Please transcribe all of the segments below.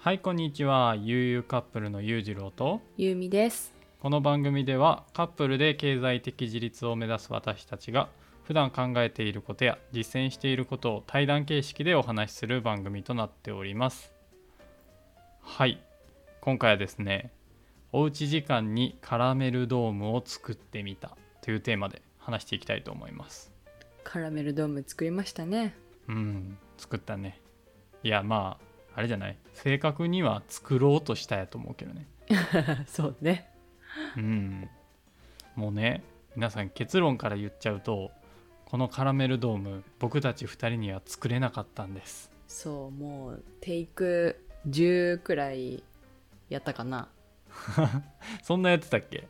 はいこんにちは。ゆうゆうカップルのゆうじろうと。ゆうみです。この番組ではカップルで経済的自立を目指す私たちが普段考えていることや実践していることを対談形式でお話しする番組となっております。はい今回はですねおうち時間にカラメルドームを作ってみたというテーマで話していきたいと思います。カラメルドーム作りましたね。うん作ったね。いやまああれじゃない？正確には作ろうとしたやと思うけどね。そうね。うん。もうね皆さん結論から言っちゃうとこのカラメルドーム僕たち2人には作れなかったんです。そう、もうテイク10くらいやったかな。そんなやってたっけ？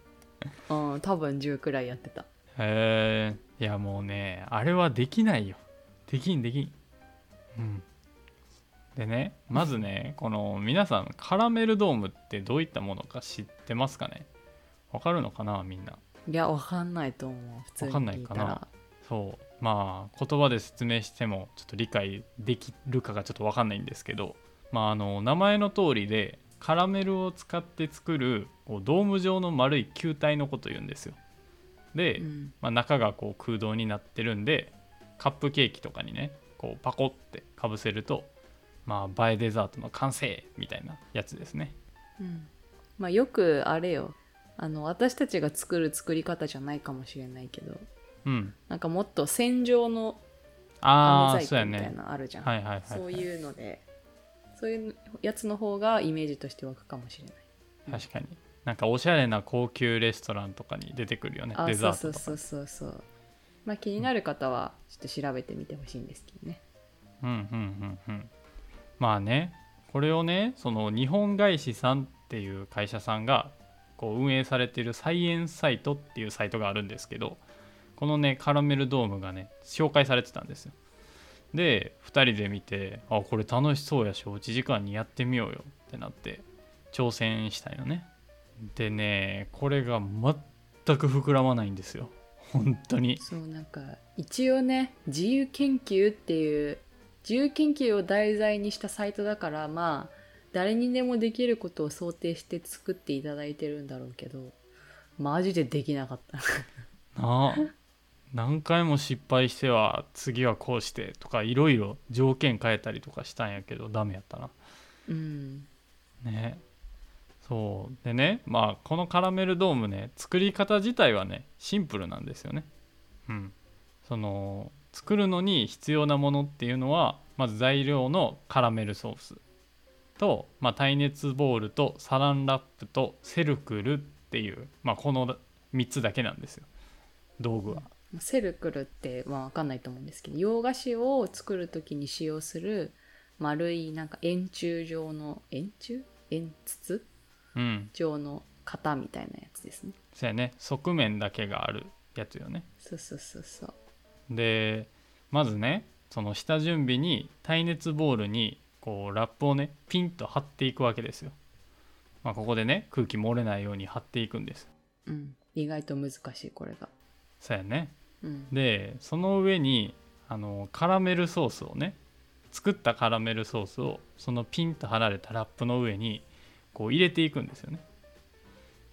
うん、多分10くらいやってた。へえいやもうねあれはできないよ。できんできん。うんでねまずねこの皆さんカラメルドームってどういったものか知ってますかね？わかるのかなみんな？いや、わかんないと思う。普通にわかんないかな？そう。まあ言葉で説明してもちょっと理解できるかがちょっと分かんないんですけどまああの名前の通りでカラメルを使って作るこうドーム状の丸い球体のことを言うんですよ。で、うん、まあ、中がこう空洞になってるんでカップケーキとかにねこうパコってかぶせるとまあ映えデザートの完成みたいなやつですね。うん。まあよくあれよ。あの、私たちが作る作り方じゃないかもしれないけど、うん。なんかもっと線状のあ細工みたいなのあるじゃん。はいはいはい、はい、そういうので、そういうやつの方がイメージとして湧くかもしれない。確かに。なんかおしゃれな高級レストランとかに出てくるよね。あデザそうートとか。そうそうそうそう。まあ気になる方はちょっと調べてみてほしいんですけどね。うん。うんうんうんまあねこれをねその日本外資さんっていう会社さんがこう運営されているサイエンスサイトっていうサイトがあるんですけどこのねカラメルドームがね紹介されてたんですよ。で2人で見てあこれ楽しそうやしおうち時間にやってみようよってなって挑戦したよね。でねこれが全く膨らまないんですよ。本当に。そうなんか一応ね自由研究っていう自由研究を題材にしたサイトだからまあ誰にでもできることを想定して作っていただいてるんだろうけどマジでできなかった。な あ何回も失敗しては次はこうしてとかいろいろ条件変えたりとかしたんやけどダメやったな。うん。ね。そう。でねまあこのカラメルドームね作り方自体はねシンプルなんですよね。うん。その作るのに必要なものっていうのはまず材料のカラメルソース。と、まあ、耐熱ボウルとサランラップとセルクルっていう、まあ、この3つだけなんですよ。道具は。セルクルってまあ分かんないと思うんですけど洋菓子を作る時に使用する丸いなんか円柱状の円柱？円筒？うん。状の型みたいなやつですね。そうやね。側面だけがあるやつよね。そうそうそうそうでまずねその下準備に耐熱ボウルにこうラップをねピンと貼っていくわけですよ、まあ、ここでね空気漏れないように貼っていくんです。うん。意外と難しいこれが。そうやね。うん。でその上にあのカラメルソースをね作ったカラメルソースをそのピンと貼られたラップの上にこう入れていくんですよね。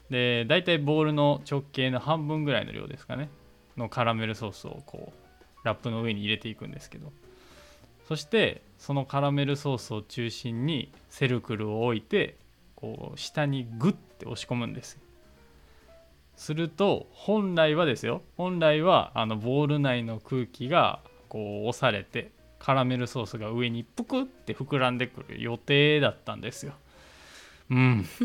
で大体ボウルの直径の半分ぐらいの量ですかね。のカラメルソースをこうラップの上に入れていくんですけど。そしてそのカラメルソースを中心にセルクルを置いてこう下にグッて押し込むんです。よすると本来はですよ。本来はあのボウル内の空気がこう押されてカラメルソースが上にぷくって膨らんでくる予定だったんですよ。うん。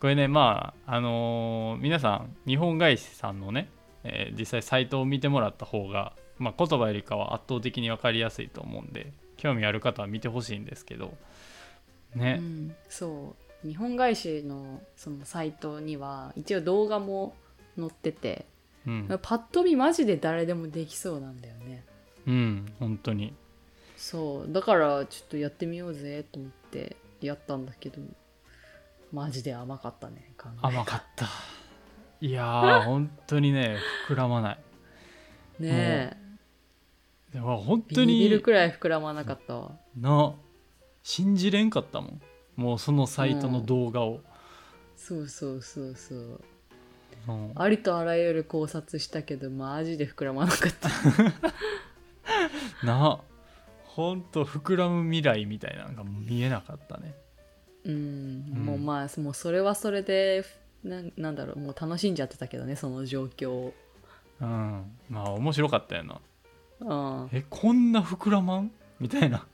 これねまああのー皆さん日本外資さんのね、えー実際サイトを見てもらった方が、まあ、言葉よりかは圧倒的に分かりやすいと思うんで興味ある方は見てほしいんですけどね、うん、そう。日本外資のそのサイトには一応動画も載ってて、うん、パッと見マジで誰でもできそうなんだよね。うん、本当に。そう。だからちょっとやってみようぜと思ってやったんだけどマジで甘かったね甘かったいやー 本当にね膨らまない。ねえ。でも本ビ当にビるくらい膨らまなかったわ。な信じれんかったもん。もうそのサイトの動画を、そうそうそうそう。うん。ありとあらゆる考察したけどマジで膨らまなかった。なほんと膨らむ未来みたいなのが見えなかったね。うん、うん。もうまあもうそれはそれでななんだろうもう楽しんじゃってたけどねその状況を。うん。まあ面白かったよな。うん。えこんな膨らまん？みたいな。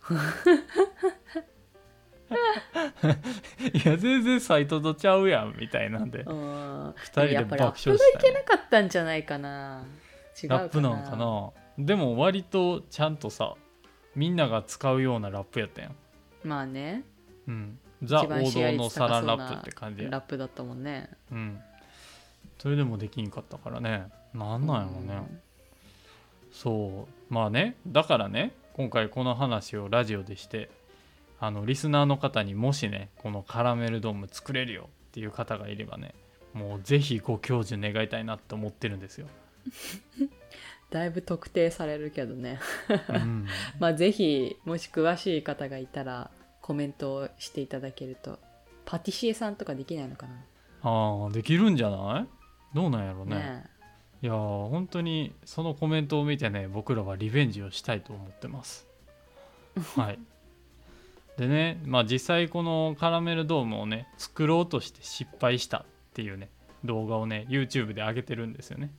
いや全然サイトとちゃうやん。みたいなんで。うん。二人でやっぱラッ爆プがいけなかったんじゃないかな。違うかな。ラップなんかな。でも割とちゃんとさみんなが使うようなラップやったやん。まあね。うんザ王道のサランラップって感じや。ラップだったもんね。うん。それでもできんかったからね。なんなんやろね、そう。まあね。だからね今回この話をラジオでしてあのリスナーの方にもしねこのカラメルドーム作れるよっていう方がいればねもうぜひご教授願いたいなって思ってるんですよ。だいぶ特定されるけどね。うん、まあぜひもし詳しい方がいたらコメントをしていただけるとパティシエさんとかできないのかな？ああできるんじゃない？どうなんやろうね。ねいやー本当にそのコメントを見てね僕らはリベンジをしたいと思ってます。はい。でねまあ実際このカラメルドームをね作ろうとして失敗したっていうね動画をね YouTube で上げてるんですよね。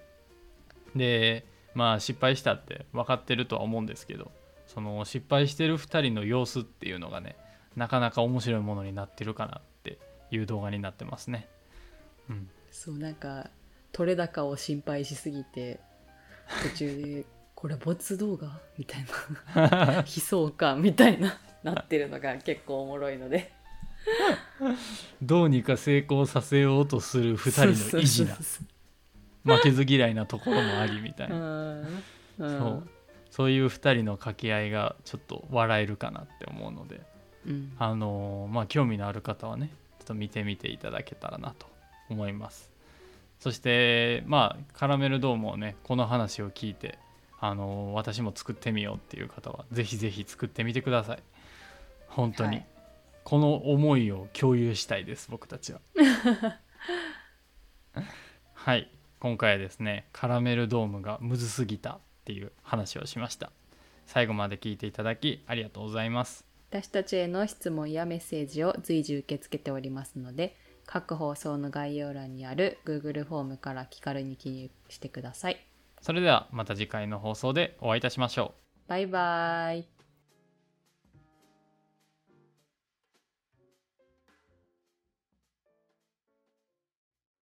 でまあ失敗したって分かってるとは思うんですけどその失敗してる2人の様子っていうのがねなかなか面白いものになってるかなっていう動画になってますね。うん、そうなんか取れ高を心配しすぎて途中でこれ没動画みたいな。悲壮感みたいななってるのが結構おもろいので。どうにか成功させようとする2人の意地な負けず嫌いなところもありみたいな。そう。そういう2人の掛け合いがちょっと笑えるかなって思うのでうん。あのーまあ興味のある方はねちょっと見てみていただけたらなと思います。そしてまあカラメルドームをねこの話を聞いてあのー私も作ってみようっていう方はぜひぜひ作ってみてください。本当に、はい。この思いを共有したいです僕たちは。はい。今回はですねカラメルドームがむずすぎたっていう話をしました。最後まで聞いていただきありがとうございます私たちへの質問やメッセージを随時受け付けておりますので各放送の概要欄にある Google フォームから気軽に記入してください。それではまた次回の放送でお会いいたしましょう。バイバイ